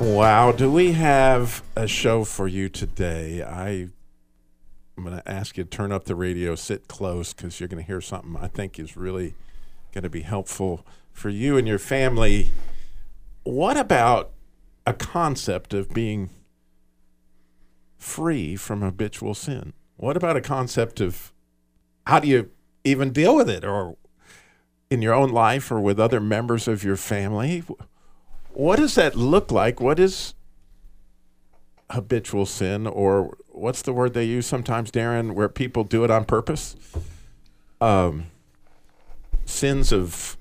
Wow, do we have a show for you today? I I'm going to ask you to turn up the radio, sit close cuz you're going to hear something I think is really going to be helpful for you and your family. What about a concept of being free from habitual sin? What about a concept of how do you even deal with it or in your own life or with other members of your family? What does that look like? What is habitual sin or what's the word they use sometimes, Darren, where people do it on purpose? Um, sins of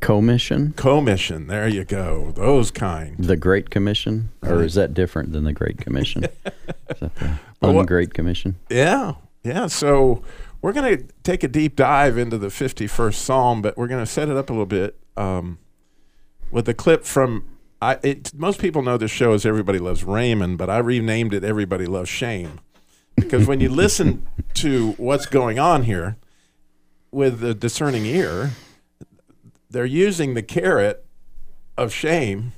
Commission? commission. There you go. Those kind. The Great Commission? Or is that different than the Great Commission? is that the Well, Commission? Yeah, yeah. So we're going to take a deep dive into the 51st Psalm, but we're going to set it up a little bit um, with a clip from. I, it, most people know this show as Everybody Loves Raymond, but I renamed it Everybody Loves Shame. Because when you listen to what's going on here with the discerning ear, they're using the carrot of shame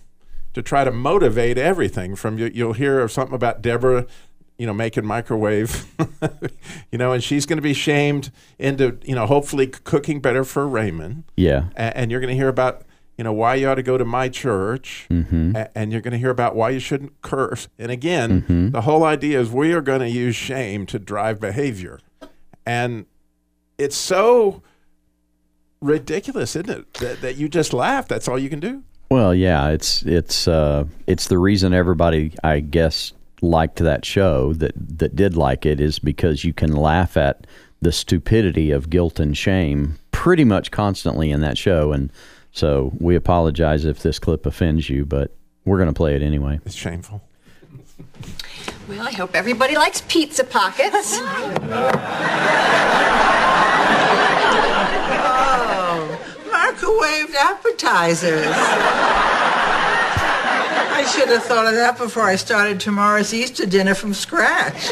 to try to motivate everything from you you'll hear of something about Debra you know making microwave you know and she's going to be shamed into you know hopefully cooking better for Raymond Yeah. A- and, you're going to hear about you know why you ought to go to my church A- and you're going to hear about why you shouldn't curse. And again the whole idea is we are going to use shame to drive behavior. And it's so ridiculous isn't it that, that you just laugh? That's all you can do. Well, yeah, it's it's uh, it's the reason everybody, I guess, liked that show that that did like it is because you can laugh at the stupidity of guilt and shame pretty much constantly in that show, and so we apologize if this clip offends you, but we're going to play it anyway. it's shameful Well, I hope everybody likes pizza pockets. Oh, microwaved appetizers. I should have thought of that before I started tomorrow's Easter dinner from scratch.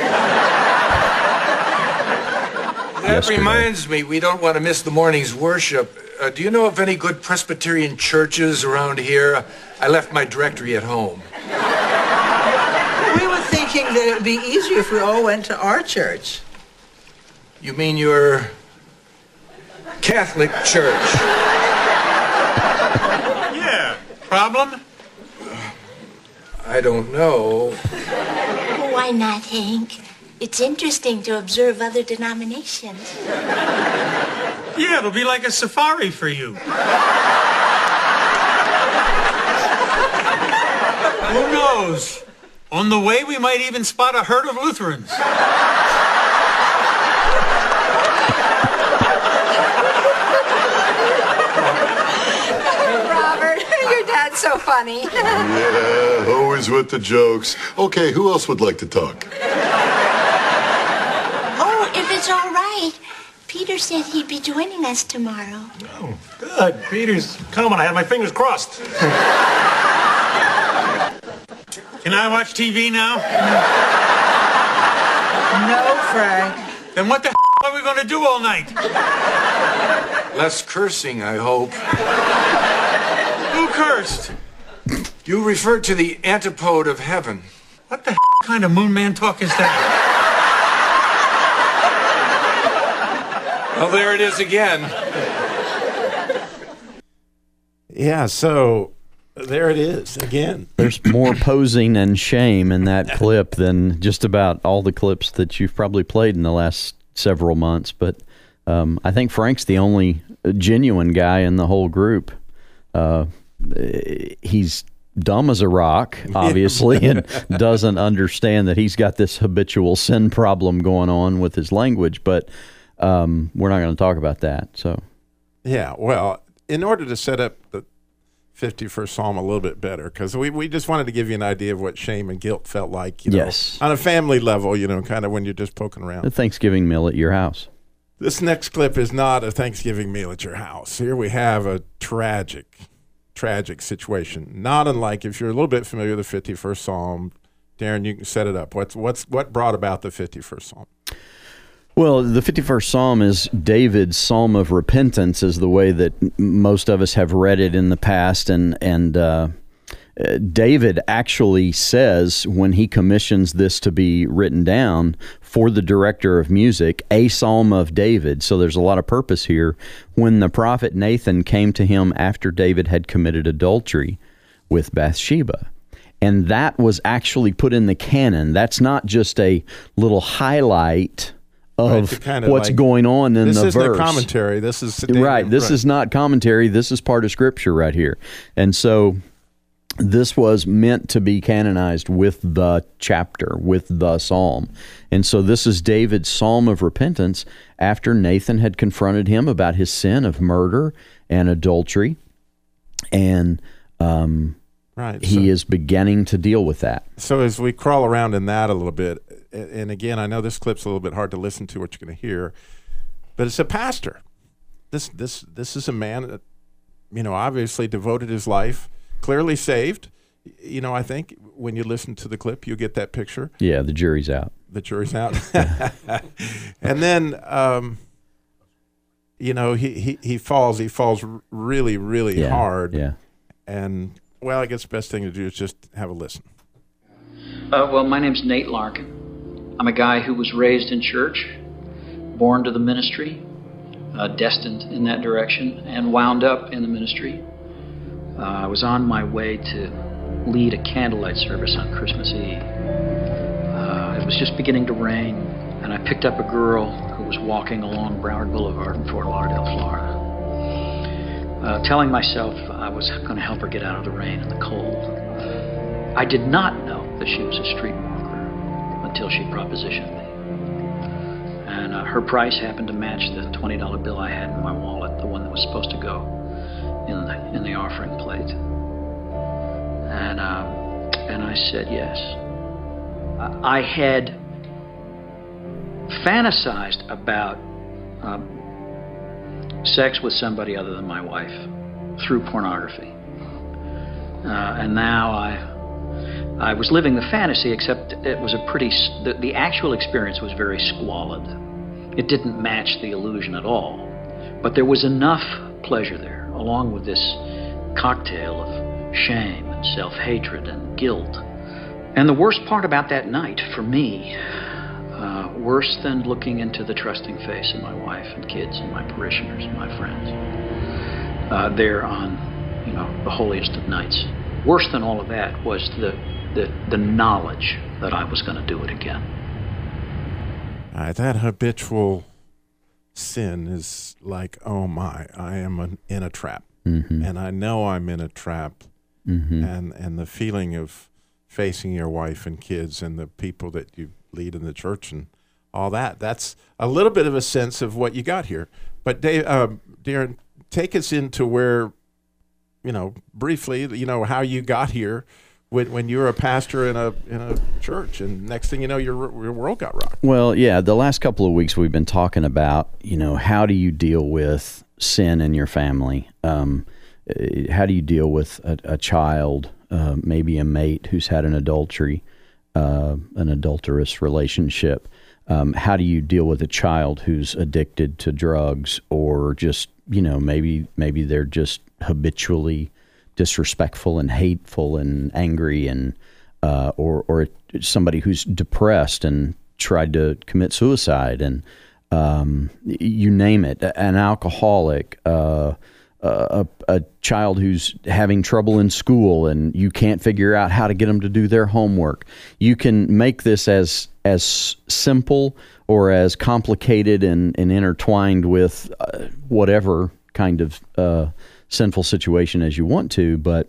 That Yesterday. reminds me, we don't want to miss the morning's worship. Uh, do you know of any good Presbyterian churches around here? I left my directory at home. We were thinking that it would be easier if we all went to our church. You mean your Catholic church? Yeah. Problem? I don't know. Why not, Hank? It's interesting to observe other denominations. Yeah, it'll be like a safari for you. Who knows? On the way, we might even spot a herd of Lutherans. Robert, your dad's so funny. Yeah, always with the jokes. Okay, who else would like to talk? Oh, if it's all right, Peter said he'd be joining us tomorrow. Oh, good. Peter's coming. I had my fingers crossed. Can I watch TV now? No, Frank. Then what the h- are we going to do all night? Less cursing, I hope. Who cursed? You referred to the antipode of heaven. What the h- kind of moon man talk is that? Well, there it is again. Yeah, so there it is again. There's more posing and shame in that clip than just about all the clips that you've probably played in the last several months. But um, I think Frank's the only genuine guy in the whole group. Uh, he's dumb as a rock, obviously, and doesn't understand that he's got this habitual sin problem going on with his language. But um, we're not going to talk about that. So Yeah, well, in order to set up the 51st Psalm a little bit better because we, we just wanted to give you an idea of what shame and guilt felt like. You know, Yes. On a family level, you know, kind of when you're just poking around. The Thanksgiving meal at your house. This next clip is not a Thanksgiving meal at your house. Here we have a tragic, tragic situation. Not unlike if you're a little bit familiar with the 51st Psalm. Darren, you can set it up. What's what's what brought about the 51st Psalm? Well, the 51st Psalm is David's Psalm of repentance, is the way that most of us have read it in the past. And, and uh, David actually says when he commissions this to be written down for the director of music, a Psalm of David. So there's a lot of purpose here. When the prophet Nathan came to him after David had committed adultery with Bathsheba. And that was actually put in the canon. That's not just a little highlight Right, of to kinda what's like- going on in this the verse. a commentary. This is right. This is not commentary. This is part of scripture right here. And so this was meant to be canonized with the chapter, with the psalm. And so this is David's psalm of repentance after Nathan had confronted him about his sin of murder and adultery. And um, Right, he so- is beginning to deal with that. So as we crawl around in that a little bit, and again, I know this clip's a little bit hard to listen to what you're going to hear, but it's a pastor. This this this is a man that, you know, obviously devoted his life, clearly saved. You know, I think when you listen to the clip, you get that picture. Yeah, the jury's out. The jury's out, and then. Um, you know, he, he, he falls. He falls really, really Yeah, hard. yeah. And well, I guess the best thing to do is just have a listen. Uh, well, my name's Nate Larkin. I'm a guy who was raised in church, born to the ministry, uh, destined in that direction, and wound up in the ministry. Uh, I was on my way to lead a candlelight service on Christmas Eve. Uh, it was just beginning to rain, and I picked up a girl who was walking along Broward Boulevard in Fort Lauderdale, Florida. Uh, telling myself I was going to help her get out of the rain and the cold. I did not know that she was a streetwalker until she propositioned me. And uh, her price happened to match the $20 bill I had in my wallet, the one that was supposed to go in the, in the offering plate. And, um, and I said yes. I I had fantasized about um, sex with somebody other than my wife through pornography. Uh, and now I I was living the fantasy, except it was a pretty, the, the actual experience was very squalid. It didn't match the illusion at all. But there was enough pleasure there, along with this cocktail of shame and self hatred and guilt. And the worst part about that night, for me, uh, worse than looking into the trusting face of my wife and kids and my parishioners and my friends, uh, there on, you know, the holiest of nights. Worse than all of that was the, the, the knowledge that I was going to do it again. All right, that habitual sin is like, oh my, I am an, in a trap, Mhm. and I know I'm in a trap, Mhm. and and the feeling of facing your wife and kids and the people that you lead in the church and all that. That's a little bit of a sense of what you got here. But Dave, um, Darren, take us into where, you know, briefly, you know, how you got here. When, when you were a pastor in a in a church, and next thing you know, your your world got rocked. Well, yeah, the last couple of weeks we've been talking about, you know, how do you deal with sin in your family? Um, uh, how do you deal with a, a child, uh, maybe a mate who's had an adultery, uh, an adulterous relationship? Um, how do you deal with a child who's addicted to drugs, or just, you know, maybe maybe they're just habitually disrespectful and hateful and angry and uh, or or somebody who's depressed and tried to commit suicide and um, you name it. An alcoholic uh, a, a child who's having trouble in school and you can't figure out how to get them to do their homework. You can make this as as simple or as complicated and, and intertwined with uh, whatever kind of uh, sinful situation as you want to, but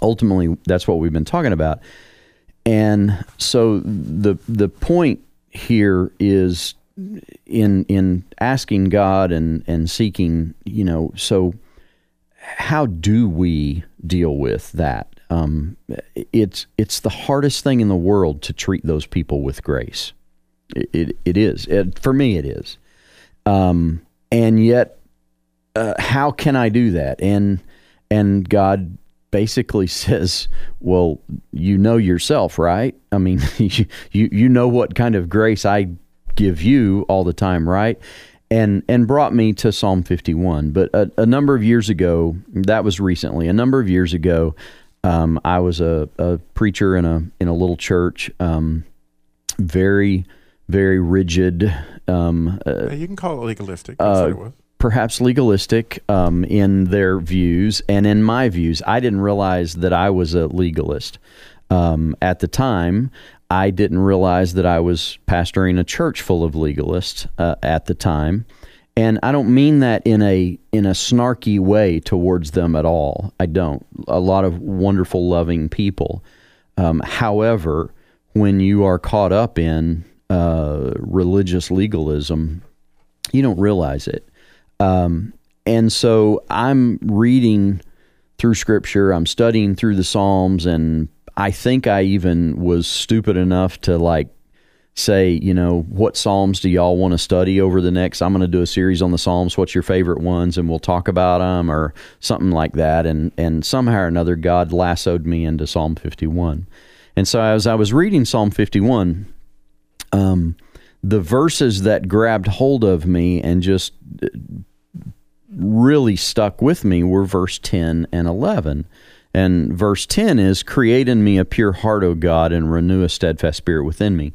ultimately that's what we've been talking about. And so the the point here is in in asking God and and seeking, you know, so how do we deal with that? Um, it's it's the hardest thing in the world to treat those people with grace. It it, it is it, for me. It is, um, and yet, uh, how can I do that? And and God basically says, "Well, you know yourself, right? I mean, you you, know what kind of grace I give you all the time, right?" and and brought me to Psalm 51. But a, a, number of years ago, that was recently. A number of years ago, um, I was a, a, preacher in a in a little church, um, very very rigid. Um, uh, you can call it legalistic. Uh, it perhaps legalistic um, in their views and in my views. I didn't realize that I was a legalist um, at the time. I didn't realize that I was pastoring a church full of legalists uh, at the time. And I don't mean that in a in a snarky way towards them at all. I don't. A lot of wonderful, loving people. Um, however, when you are caught up in uh, religious legalism, you don't realize it. Um, and so I'm reading through Scripture. I'm studying through the Psalms and I think I even was stupid enough to like say, you know, what Psalms do y'all want to study over the next? I'm going to do a series on the Psalms. What's your favorite ones? And we'll talk about them or something like that. And, and somehow or another, God lassoed me into Psalm 51. And so as I was reading Psalm 51, um, the verses that grabbed hold of me and just uh, really stuck with me were verse 10 and 11. And verse 10 is Create in me a pure heart, O God, and renew a steadfast spirit within me.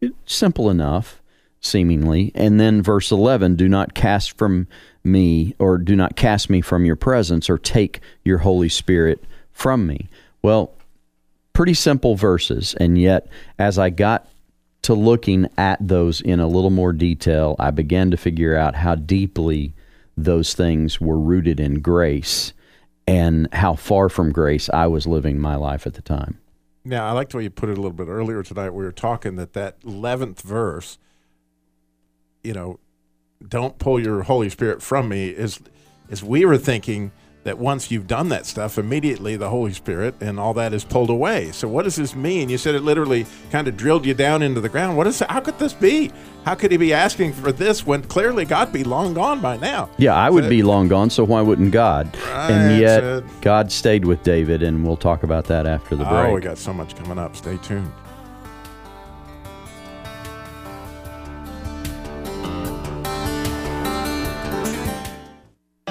It's simple enough, seemingly. And then verse 11 Do not cast from me, or do not cast me from your presence, or take your Holy Spirit from me. Well, pretty simple verses. And yet, as I got to looking at those in a little more detail, I began to figure out how deeply those things were rooted in grace and how far from grace I was living my life at the time. Now, I like the way you put it a little bit earlier tonight. We were talking that that 11th verse, you know, don't pull your Holy Spirit from me, is, is we were thinking – that once you've done that stuff, immediately the Holy Spirit and all that is pulled away. So what does this mean? You said it literally kind of drilled you down into the ground. What is how could this be? How could he be asking for this when clearly God be long gone by now? Yeah, I would so, be long gone, so why wouldn't God? Right, and yet so, God stayed with David and we'll talk about that after the break. Oh, we got so much coming up. Stay tuned.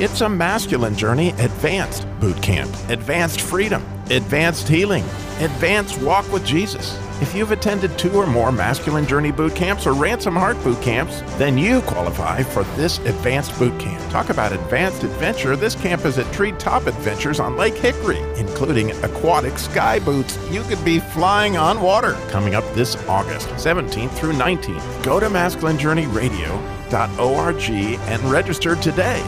It's a masculine journey advanced boot camp, advanced freedom, advanced healing, advanced walk with Jesus. If you've attended two or more masculine journey boot camps or Ransomed Heart boot camps, then you qualify for this advanced boot camp. Talk about advanced adventure. This camp is at Treetop Adventures on Lake Hickory, including aquatic sky boots. You could be flying on water. Coming up this August 17th through 19th. Go to masculinejourneyradio.org and register today.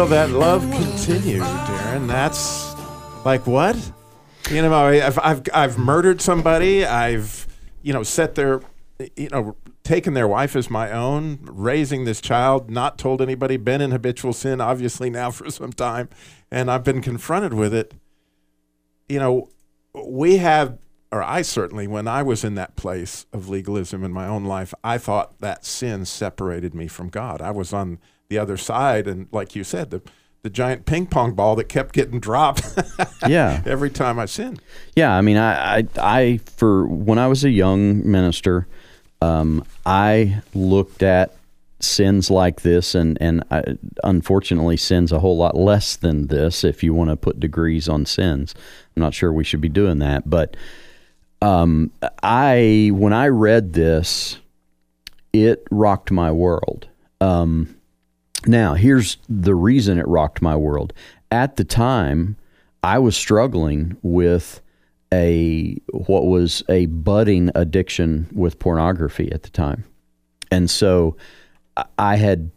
Will that love continue, Darren? That's like what? You know, I've, I've, I've murdered somebody. I've, you know, set their, you know, taken their wife as my own, raising this child, not told anybody, been in habitual sin, obviously now for some time, and I've been confronted with it. You know, we have, or I certainly, when I was in that place of legalism in my own life, I thought that sin separated me from God. I was on the other side, and like you said, the the giant ping pong ball that kept getting dropped. yeah, every time I sinned. Yeah, I mean, I, I, I, for when I was a young minister, um, I looked at sins like this, and and uh, unfortunately sins a whole lot less than this. If you want to put degrees on sins, I'm not sure we should be doing that. But um, I when I read this, it rocked my world. Um, now, here's the reason it rocked my world. At the time, I was struggling with a what was a budding addiction with pornography at the time. And so I had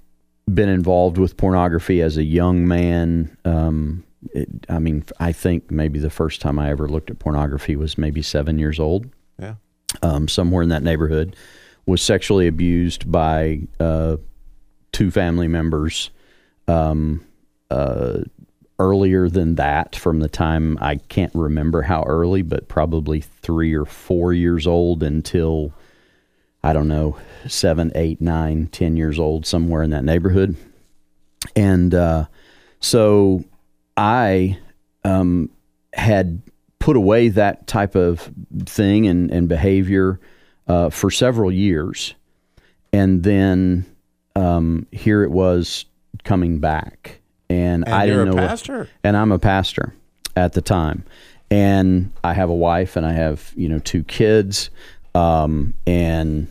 been involved with pornography as a young man. Um, it, I mean, I think maybe the first time I ever looked at pornography was maybe seven years old. Yeah. Um, somewhere in that neighborhood. Was sexually abused by uh, two family members. Um, uh, earlier than that from the time I can't remember how early, but probably three or four years old until I don't know, seven, eight, nine, ten years old, somewhere in that neighborhood. And uh, so I um, had put away that type of thing and, and behavior uh, for several years. And then um, here it was coming back. And, And I didn't know. what- pastor? and I'm a pastor at the time. And I have a wife and I have, you know, two kids. Um, and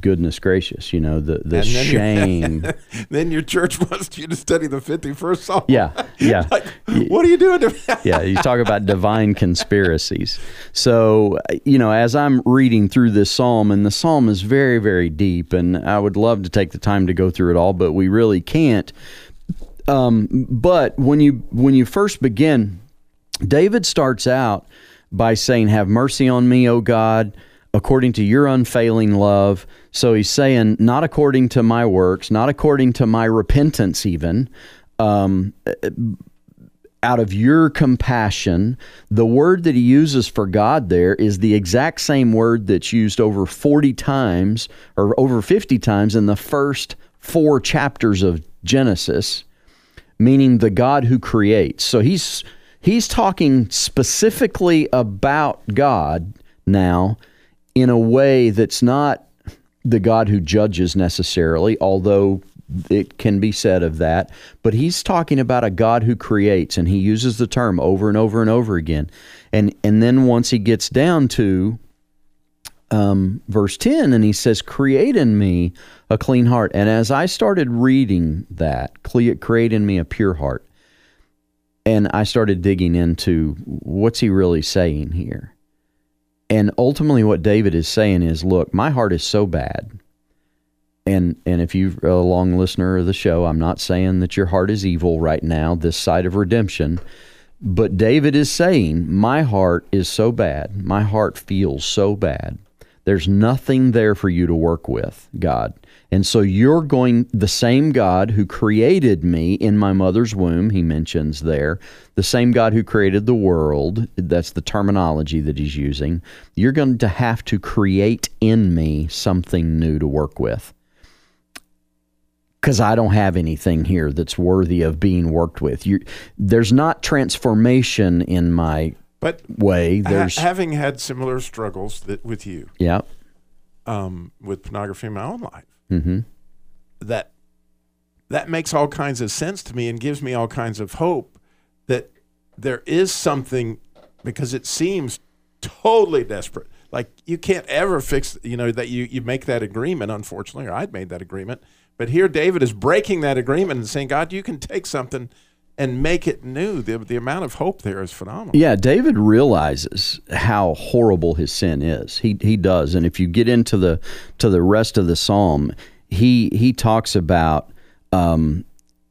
goodness gracious, you know, the, the then shame. your- then your church wants you to study the 51st Psalm. Yeah, yeah. like, what are you doing to me? yeah, you talk about divine conspiracies. So, you know, as I'm reading through this psalm, and the psalm is very, very deep, and I would love to take the time to go through it all, but we really can't. Um, but when you when you first begin, David starts out by saying, "Have mercy on me, O God." According to your unfailing love. So he's saying, not according to my works, not according to my repentance, even, um, out of your compassion. The word that he uses for God there is the exact same word that's used over 40 times or over 50 times in the first four chapters of Genesis, meaning the God who creates. So he's he's talking specifically about God now in a way that's not the God who judges necessarily, although it can be said of that. But he's talking about a God who creates, and he uses the term over and over and over again. And and then once he gets down to um, verse 10, and he says, Create in me a clean heart. And as I started reading that, create in me a pure heart, and I started digging into what's he really saying here. And ultimately, what David is saying is, look, my heart is so bad. And and if you're a long listener of the show, I'm not saying that your heart is evil right now, this side of redemption. But David is saying, my heart is so bad. My heart feels so bad. There's nothing there for you to work with, God. And so you're going, the same God who created me in my mother's womb, he mentions there, the same God who created the world, that's the terminology that he's using, you're going to have to create in me something new to work with. Because I don't have anything here that's worthy of being worked with. You, there's not transformation in my But way. ha- having had similar struggles that with you, yeah. um, with pornography in my own life, Mm-hmm. that that makes all kinds of sense to me and gives me all kinds of hope that there is something because it seems totally desperate. Like you can't ever fix, you know, that you you make that agreement. Unfortunately, or I'd made that agreement, but here David is breaking that agreement and saying, God, you can take something and make it new. The the amount of hope there is phenomenal. Yeah, David realizes how horrible his sin is. He he does, and if you get into the to the rest of the psalm, he he talks about um,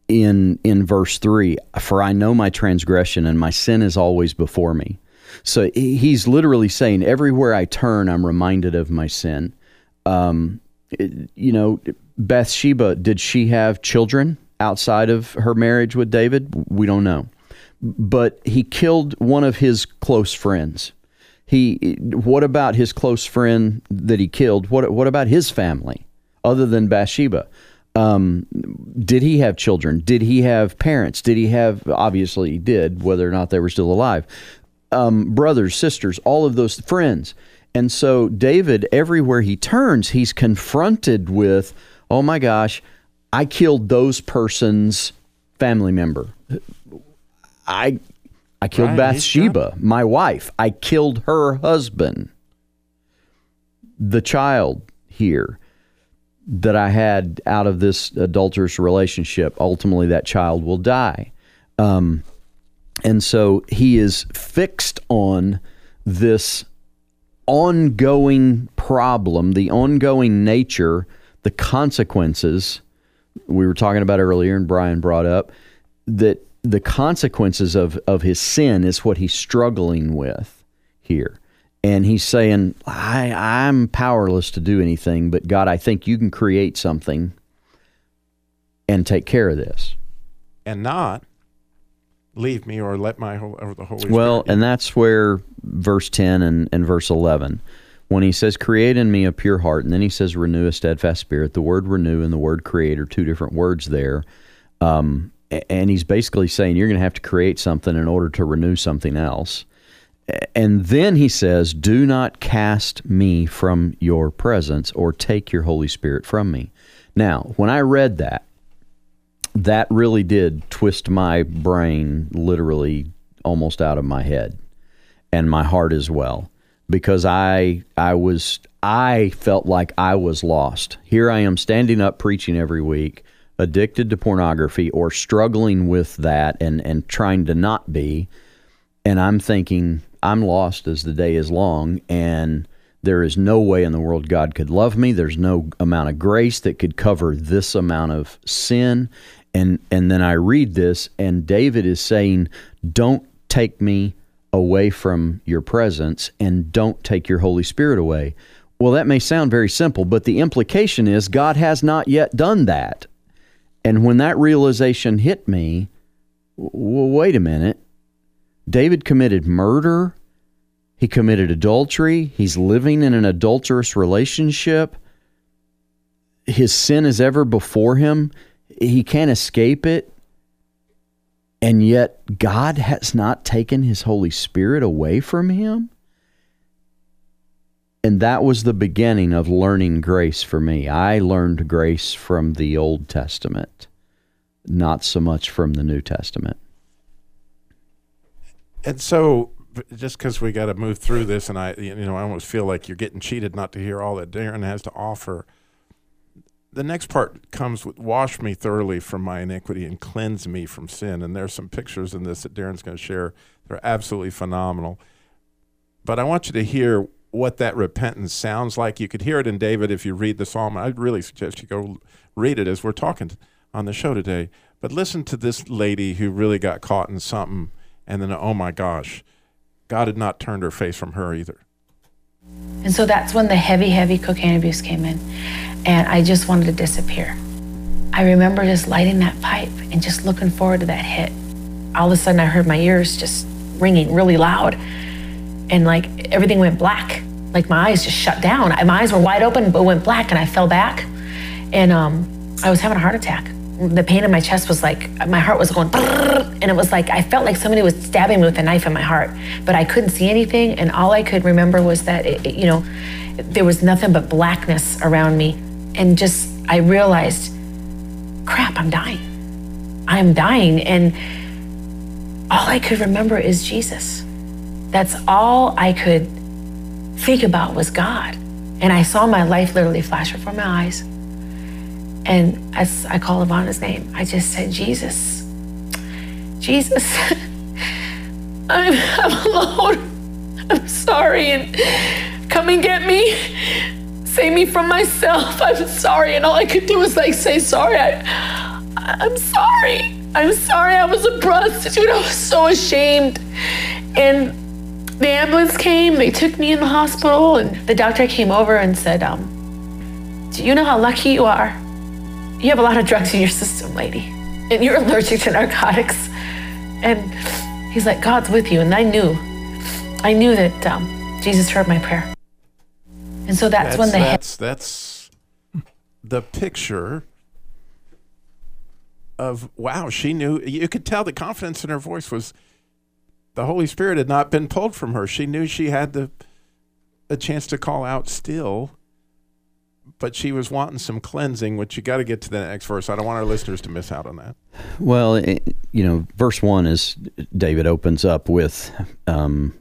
in in verse three, for I know my transgression and my sin is always before me. So he's literally saying, everywhere I turn, I'm reminded of my sin. Um, it- you know, Bathsheba, did she have children outside of her marriage with David? We don't know but he killed one of his close friends. He what about his close friend that he killed? What what about his family other than Bathsheba? Um, did he have children? Did he have parents? Did he have obviously he did, whether or not they were still alive. Um, brothers, sisters, all of those friends. And so David, everywhere he turns, he's confronted with oh my gosh, I killed those person's family member. I I killed Right, Bathsheba, my wife. I killed her husband. The child here that I had out of this adulterous relationship, ultimately that child will die. Um, and so he is fixed on this ongoing problem, the ongoing nature, the consequences we were talking about earlier, and Brian brought up that the consequences of, of his sin is what he's struggling with here. And he's saying, I, I'm powerless to do anything, but God, I think you can create something and take care of this. and not leave me or let my whole or the Holy Well, Spirit. and that's where verse 10 and, and verse 11, when he says, Create in me a pure heart, and then he says, Renew a steadfast spirit, the word renew and the word create are two different words there. Um, and he's basically saying, You're going to have to create something in order to renew something else. And then he says, Do not cast me from your presence or take your Holy Spirit from me. Now, when I read that, that really did twist my brain literally almost out of my head and my heart as well because I I was I felt like I was lost. Here I am standing up preaching every week, addicted to pornography or struggling with that and and trying to not be and I'm thinking I'm lost as the day is long and there is no way in the world God could love me. There's no amount of grace that could cover this amount of sin. And and then I read this and David is saying, "Don't take me away from your presence and don't take your Holy Spirit away." Well, that may sound very simple, but the implication is God has not yet done that. And when that realization hit me, well, wait a minute. David committed murder. He committed adultery. He's living in an adulterous relationship. His sin is ever before him. He can't escape it. And yet, God has not taken his Holy Spirit away from him. And that was the beginning of learning grace for me. I learned grace from the Old Testament, not so much from the New Testament. and so just because we got to move through this, and I, you know, I almost feel like you're getting cheated not to hear all that Darren has to offer. The next part comes with wash me thoroughly from my iniquity and cleanse me from sin. And there's some pictures in this that Darren's going to share. They're absolutely phenomenal. But I want you to hear what that repentance sounds like. You could hear it in David if you read the psalm. I'd really suggest you go read it as we're talking on the show today. But listen to this lady who really got caught in something, and then, oh my gosh, God had not turned her face from her either. And so that's when the heavy, heavy cocaine abuse came in. And I just wanted to disappear. I remember just lighting that pipe and just looking forward to that hit. All of a sudden, I heard my ears just ringing really loud. And like everything went black. Like my eyes just shut down. My eyes were wide open, but went black, and I fell back. And um, I was having a heart attack. The pain in my chest was like, my heart was going, and it was like, I felt like somebody was stabbing me with a knife in my heart, but I couldn't see anything. And all I could remember was that, it, it- you know, there was nothing but blackness around me. And just, I realized, crap, I'm dying. I'm dying. And all I could remember is Jesus. That's all I could think about was God. And I saw my life literally flash before my eyes. And as I called upon his name, I just said, Jesus, Jesus, I'm, I'm alone. I'm sorry. And come and get me. Save me from myself. I'm sorry. And all I could do was like say sorry. I, I'm sorry. I'm sorry. I was a prostitute. I was so ashamed. And the ambulance came. They took me in the hospital, and the doctor came over and said, um, "Do you know how lucky you are? You have a lot of drugs in your system, lady, and you're allergic to narcotics." And he's like, "God's with you." And I knew, I knew that um, Jesus heard my prayer. And so that's, when the that's that's the picture of wow. She knew. You could tell the confidence in her voice was the Holy Spirit had not been pulled from her. She knew she had the a chance to call out still. But she was wanting some cleansing, which you got to get to the next verse. I don't want our listeners to miss out on that. Well, it, you know, verse one is David opens up with, um,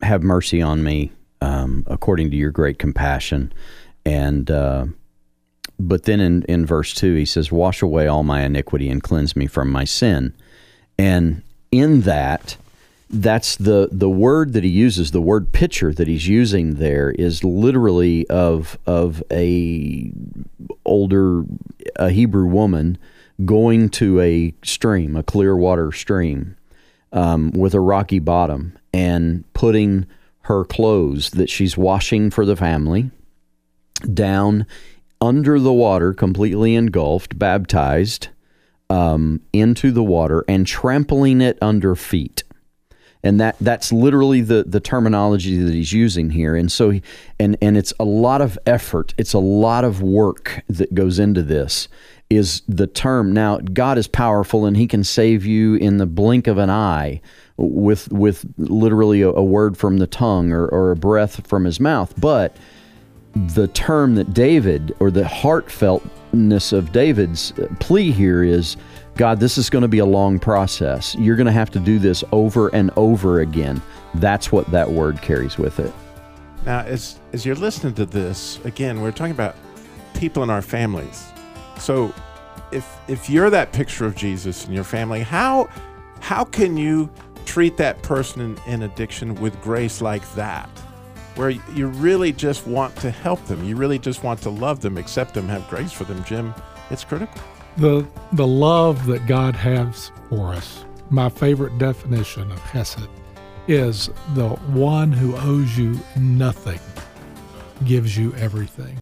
"Have mercy on me, um, according to your great compassion," and uh, but then in in verse two he says, "Wash away all my iniquity and cleanse me from my sin," and in that that's the the word that he uses the word pitcher that he's using there is literally of of a older a Hebrew woman going to a stream a clear water stream um, with a rocky bottom and putting her clothes that she's washing for the family down under the water completely engulfed baptized um, into the water and trampling it under feet and that that's literally the the terminology that he's using here. And so he, and and it's a lot of effort. It's a lot of work that goes into this is the term. Now God is powerful and he can save you in the blink of an eye with with literally a, a word from the tongue or, or a breath from his mouth. But the term that David or the heartfeltness of David's plea here is God, this is going to be a long process. You're going to have to do this over and over again. That's what that word carries with it. Now, as as you're listening to this, again, we're talking about people in our families. So, if if you're that picture of Jesus in your family, how how can you treat that person in, in addiction with grace like that? Where you really just want to help them, you really just want to love them, accept them, have grace for them, Jim. It's critical the the love that God has for us. My favorite definition of Hesed is the one who owes you nothing gives you everything.